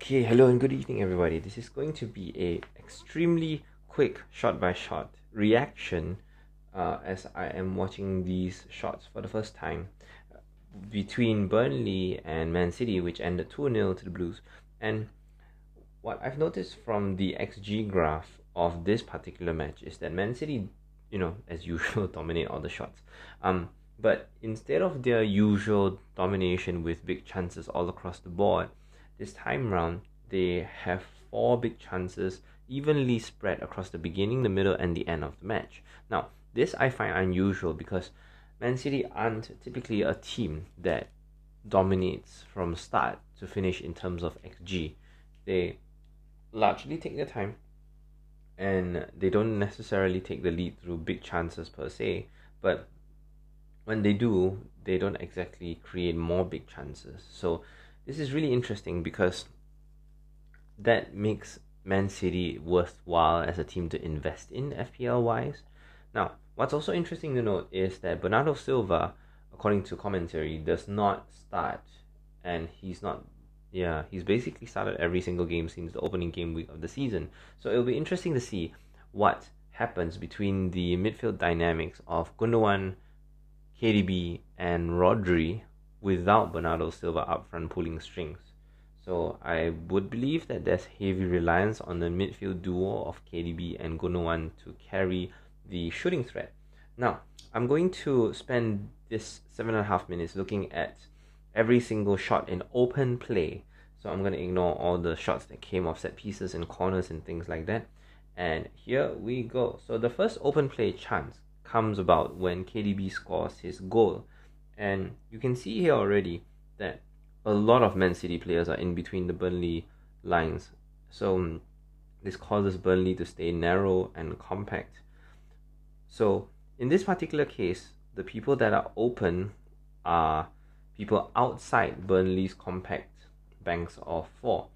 Okay, hello and good evening, everybody. This is going to be a extremely quick shot by shot reaction uh, as I am watching these shots for the first time uh, between Burnley and Man City, which ended 2 0 to the Blues. And what I've noticed from the XG graph of this particular match is that Man City, you know, as usual, dominate all the shots. Um, but instead of their usual domination with big chances all across the board, this time round, they have four big chances evenly spread across the beginning, the middle, and the end of the match. Now, this I find unusual because Man City aren't typically a team that dominates from start to finish in terms of XG. They largely take their time and they don't necessarily take the lead through big chances per se, but when they do, they don't exactly create more big chances. So this is really interesting because that makes Man City worthwhile as a team to invest in FPL wise. Now, what's also interesting to note is that Bernardo Silva, according to commentary, does not start and he's not yeah, he's basically started every single game since the opening game week of the season. So it'll be interesting to see what happens between the midfield dynamics of Gundogan, KDB, and Rodri without Bernardo Silva up front pulling strings. So I would believe that there's heavy reliance on the midfield duo of KDB and Gundogan to carry the shooting threat. Now, I'm going to spend this seven and a half minutes looking at every single shot in open play. So I'm going to ignore all the shots that came off set pieces and corners and things like that. And here we go. So the first open play chance comes about when KDB scores his goal. And you can see here already that a lot of Man City players are in between the Burnley lines. So um, this causes Burnley to stay narrow and compact. So in this particular case, the people that are open are people outside Burnley's compact banks of four,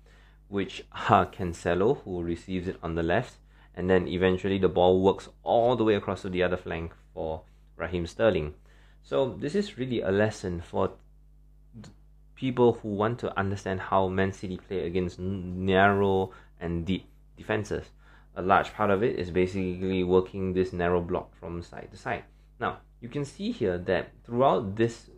which are Cancelo, who receives it on the left, and then eventually the ball works all the way across to the other flank for Raheem Sterling. So this is really a lesson for people who want to understand how Man City play against narrow and deep defenses. A large part of it is basically working this narrow block from side to side. Now, you can see here that throughout this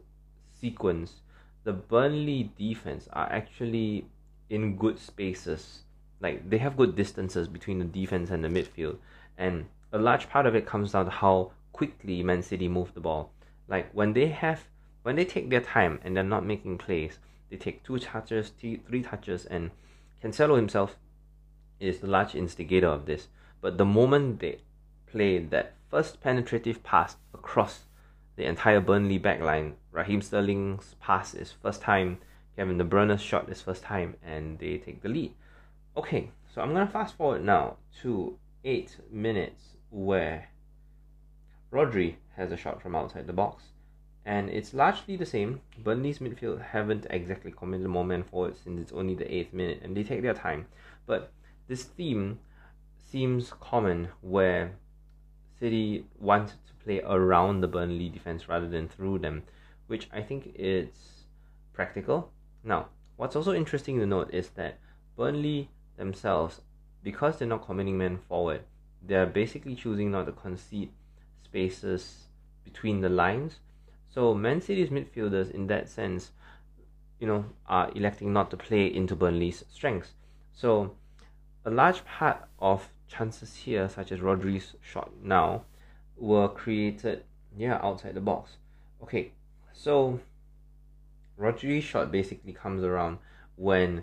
sequence, the Burnley defense are actually in good spaces. Like they have good distances between the defense and the midfield. And a large part of it comes down to how quickly Man City move the ball. Like when they have when they take their time and they're not making plays, they take two touches, three touches, and Cancelo himself is the large instigator of this. But the moment they play that first penetrative pass across the entire Burnley backline, Raheem Sterling's pass is first time, Kevin De Bruyne's shot is first time, and they take the lead. Okay, so I'm gonna fast forward now to eight minutes where Rodri has a shot from outside the box. And it's largely the same. Burnley's midfield haven't exactly committed more men forward since it's only the eighth minute and they take their time. But this theme seems common where City want to play around the Burnley defense rather than through them, which I think is practical. Now, what's also interesting to note is that Burnley themselves, because they're not committing men forward, they're basically choosing not to concede spaces between the lines. So Man City's midfielders, in that sense, you know, are electing not to play into Burnley's strengths. So a large part of chances here, such as Rodri's shot now, were created yeah outside the box. Okay, so Rodri's shot basically comes around when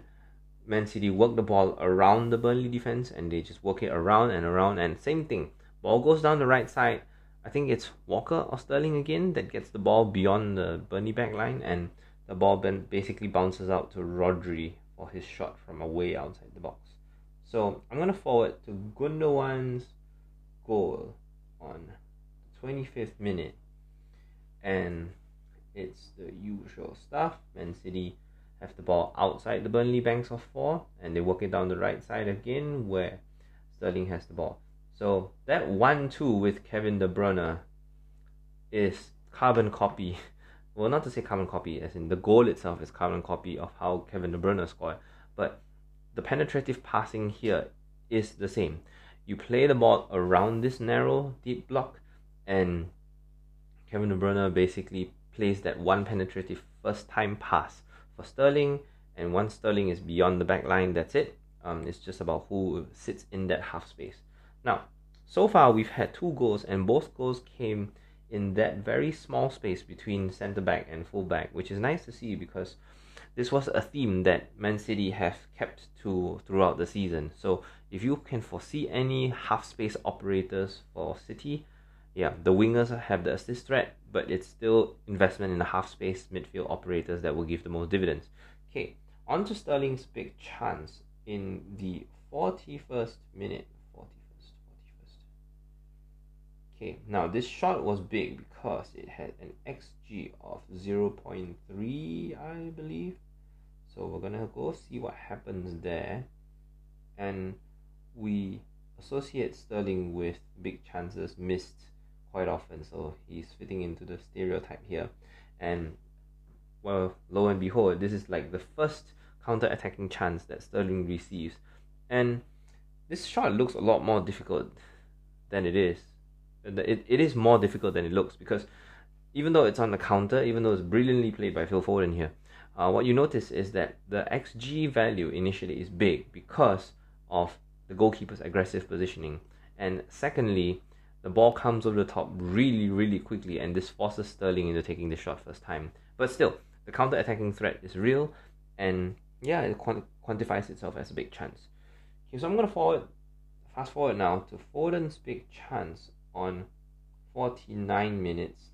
Man City work the ball around the Burnley defense and they just work it around and around and same thing. Ball goes down the right side I think it's Walker or Sterling again that gets the ball beyond the Burnley back line and the ball then basically bounces out to Rodri for his shot from away outside the box. So I'm gonna forward to Gundogan's goal on the 25th minute and it's the usual stuff. Man City have the ball outside the Burnley banks of four and they work it down the right side again where Sterling has the ball. So that one two with Kevin De Bruyne is carbon copy. Well, not to say carbon copy, as in the goal itself is carbon copy of how Kevin De Bruyne scored, but the penetrative passing here is the same. You play the ball around this narrow deep block, and Kevin De Bruyne basically plays that one penetrative first time pass for Sterling, and once Sterling is beyond the back line, that's it. Um, it's just about who sits in that half space. Now, so far we've had two goals, and both goals came in that very small space between centre back and full back, which is nice to see because this was a theme that Man City have kept to throughout the season. So if you can foresee any half space operators for City, yeah, the wingers have the assist threat, but it's still investment in the half space midfield operators that will give the most dividends. Okay, on to Sterling's big chance in the 41st minute. 41st, 41st. Okay, now this shot was big because it had an XG of 0.3, I believe. So we're gonna go see what happens there. And we associate Sterling with big chances missed quite often, so he's fitting into the stereotype here. And well, lo and behold, this is like the first counter attacking chance that Sterling receives. And this shot looks a lot more difficult than it is. It, it is more difficult than it looks because even though it's on the counter, even though it's brilliantly played by Phil Foden here, uh, what you notice is that the XG value initially is big because of the goalkeeper's aggressive positioning. And secondly, the ball comes over the top really, really quickly, and this forces Sterling into taking the shot first time. But still, the counter attacking threat is real, and yeah, it quant- quantifies itself as a big chance. Okay, so I'm gonna forward, fast forward now to Foden's big chance on 49 minutes,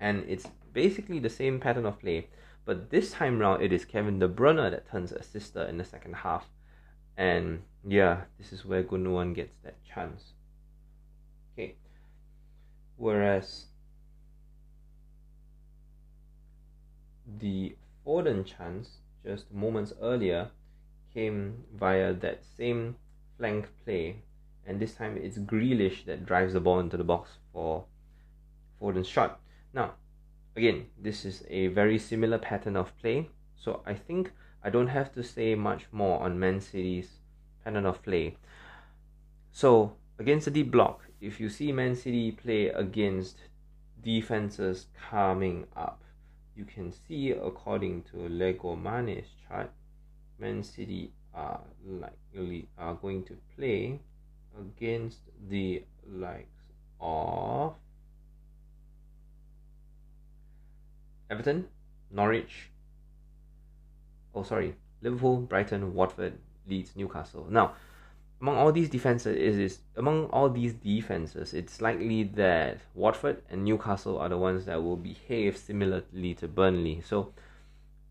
and it's basically the same pattern of play, but this time round it is Kevin De Bruyne that turns assister in the second half, and yeah, this is where Gundogan gets that chance. Okay, whereas the Foden chance just moments earlier came via that same flank play, and this time it's Grealish that drives the ball into the box for Foden's shot. Now, again, this is a very similar pattern of play, so I think I don't have to say much more on Man City's pattern of play. So, against a deep block, if you see Man City play against defenses coming up, you can see according to Lego Mane's chart, Man City are likely are going to play against the likes of Everton, Norwich, oh sorry, Liverpool, Brighton, Watford, Leeds, Newcastle. Now, among all these defenses is, among all these defenses it's likely that Watford and Newcastle are the ones that will behave similarly to Burnley so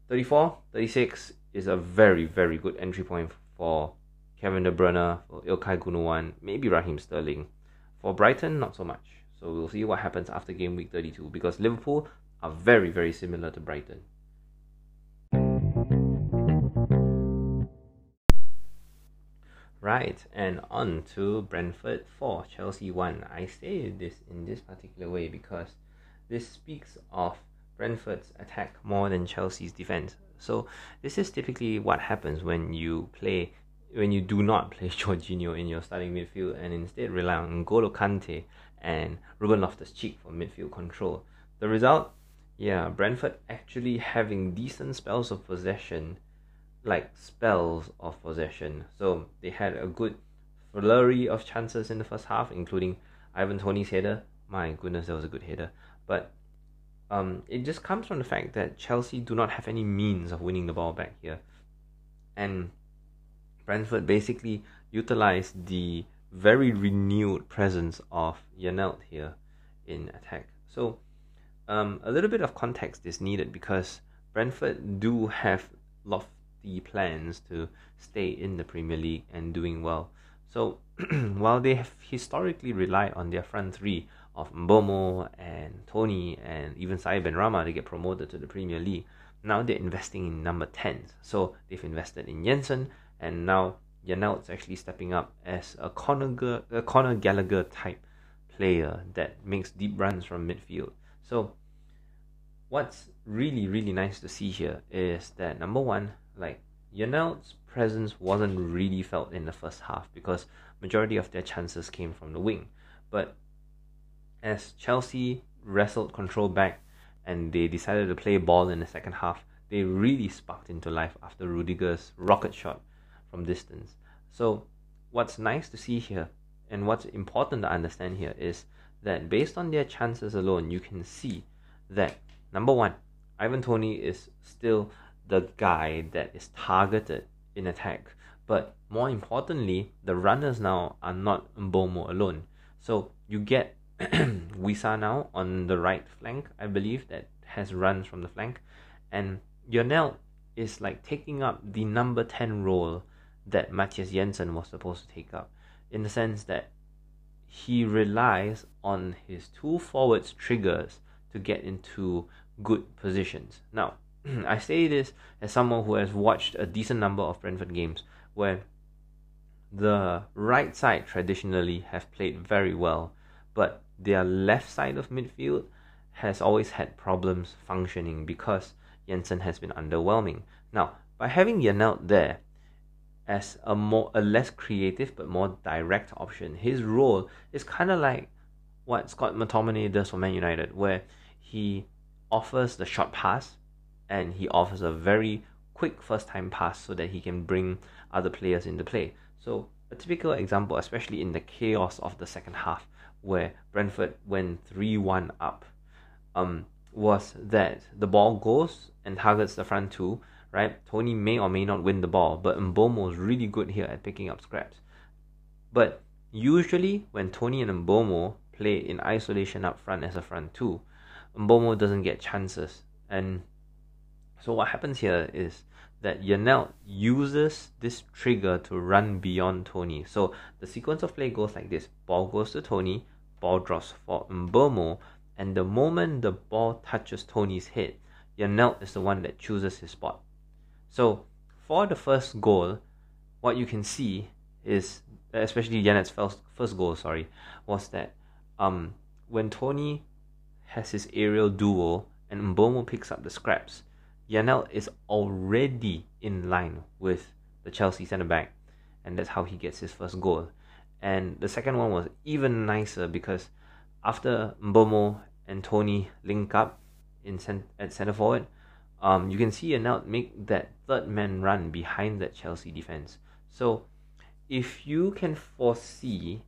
34 36 is a very very good entry point for Kevin De Bruyne for Ilkay Gundogan maybe Raheem Sterling for Brighton not so much so we'll see what happens after game week 32 because Liverpool are very very similar to Brighton Right, and on to Brentford 4, Chelsea 1. I say this in this particular way because this speaks of Brentford's attack more than Chelsea's defense. So this is typically what happens when you play when you do not play Jorginho in your starting midfield and instead rely on N'Golo Kante and Ruben Loftus-Cheek for midfield control. The result, yeah, Brentford actually having decent spells of possession like spells of possession. So they had a good flurry of chances in the first half, including Ivan Toney's header. My goodness, that was a good header. But um, it just comes from the fact that Chelsea do not have any means of winning the ball back here. And Brentford basically utilized the very renewed presence of Janelt here in attack. So um, a little bit of context is needed because Brentford do have lofty plans to stay in the Premier League and doing well. So while they have historically relied on their front three of Mbeumo and Toney and even Said Benrahma to get promoted to the Premier League, now they're investing in number 10s. So they've invested in Jensen and now Janelt's actually stepping up as a Conor, a Conor Gallagher type player that makes deep runs from midfield. So what's really really nice to see here is that number one like Janelt's presence wasn't really felt in the first half because majority of their chances came from the wing. But as Chelsea wrestled control back and they decided to play ball in the second half, they really sparked into life after Rudiger's rocket shot from distance. So, what's nice to see here and what's important to understand here is that based on their chances alone, you can see that number one, Ivan Toney is still the guy that is targeted in attack. But more importantly, the runners now are not Mbeumo alone. So you get Wissa now on the right flank, I believe, that has runs from the flank. And Janelt is like taking up the number 10 role that Mathias Jensen was supposed to take up, in the sense that he relies on his two forwards triggers to get into good positions. Now, I say this as someone who has watched a decent number of Brentford games where the right side traditionally have played very well, but their left side of midfield has always had problems functioning because Jensen has been underwhelming. Now, by having Janelt there as a more a less creative but more direct option, his role is kind of like what Scott McTominay does for Man United, where he offers the short pass and he offers a very quick first time pass so that he can bring other players into play. So a typical example, especially in the chaos of the second half, where Brentford went 3 1 up, um, was that the ball goes and targets the front two, right? Toney may or may not win the ball, but Mbeumo is really good here at picking up scraps. But usually, when Toney and Mbeumo play in isolation up front as a front two, Mbeumo doesn't get chances. And so what happens here is that Janelt uses this trigger to run beyond Toney. So the sequence of play goes like this. Ball goes to Toney, ball drops for Mbeumo, and the moment the ball touches Toney's head, Janelt is the one that chooses his spot. So for the first goal, what you can see is, especially Janelt's first, first goal, sorry, was that um, when Toney has his aerial duel and Mbeumo picks up the scraps, Janelt is already in line with the Chelsea centre back, and that's how he gets his first goal. And the second one was even nicer because after Mbeumo and Toney link up in cent- at centre forward, um, you can see Janelt make that third man run behind that Chelsea defense. So, if you can foresee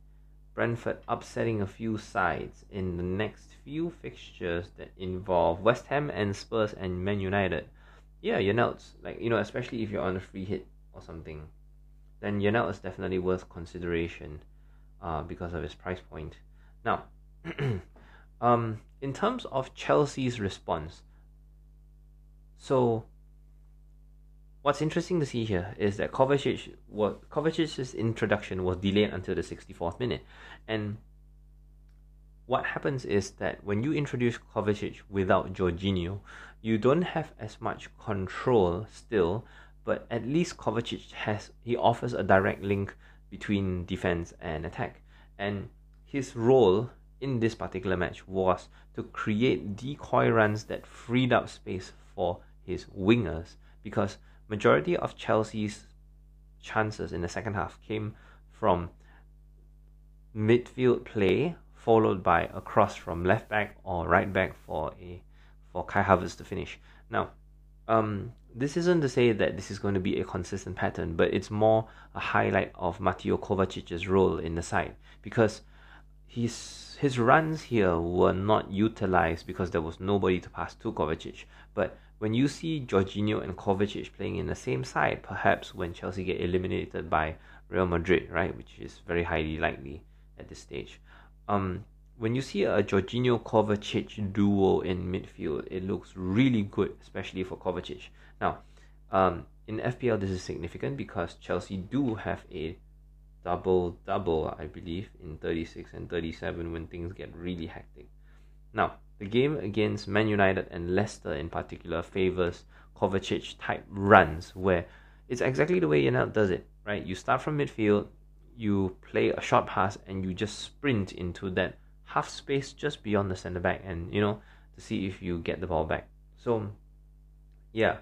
Brentford upsetting a few sides in the next few fixtures that involve West Ham and Spurs and Man United, yeah, Janelt's like you know, especially if you're on a free hit or something, then Janelt is definitely worth consideration, uh, because of his price point. Now, um, in terms of Chelsea's response, so what's interesting to see here is that Kovacic what Kovacic's introduction was delayed until the 64th minute. And what happens is that when you introduce Kovacic without Jorginho, you don't have as much control still, but at least Kovacic has he offers a direct link between defense and attack. And his role in this particular match was to create decoy runs that freed up space for his wingers because majority of Chelsea's chances in the second half came from midfield play followed by a cross from left back or right back for a for Kai Havertz to finish. Now, um, this isn't to say that this is going to be a consistent pattern, but it's more a highlight of Mateo Kovacic's role in the side because his his runs here were not utilized because there was nobody to pass to Kovacic. But when you see Jorginho and Kovacic playing in the same side, perhaps when Chelsea get eliminated by Real Madrid, right, which is very highly likely at this stage, um, when you see a Jorginho Kovacic duo in midfield, it looks really good, especially for Kovacic. Now, um, in FPL, this is significant because Chelsea do have a double double, I believe, in 36 and 37 when things get really hectic. Now, the game against Man United and Leicester in particular favors Kovacic type runs where it's exactly the way Janelt does it, right? You start from midfield, you play a short pass, and you just sprint into that half space just beyond the center back, and you know to see if you get the ball back. So, yeah,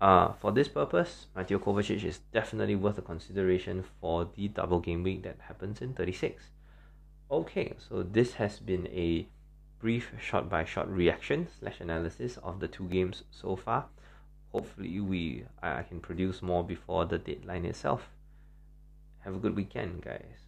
uh, for this purpose, Mateo Kovacic is definitely worth a consideration for the double game week that happens in 36. Okay, so this has been a brief shot by shot reaction slash analysis of the two games so far. Hopefully, we I can produce more before the deadline itself. Have a good weekend, guys.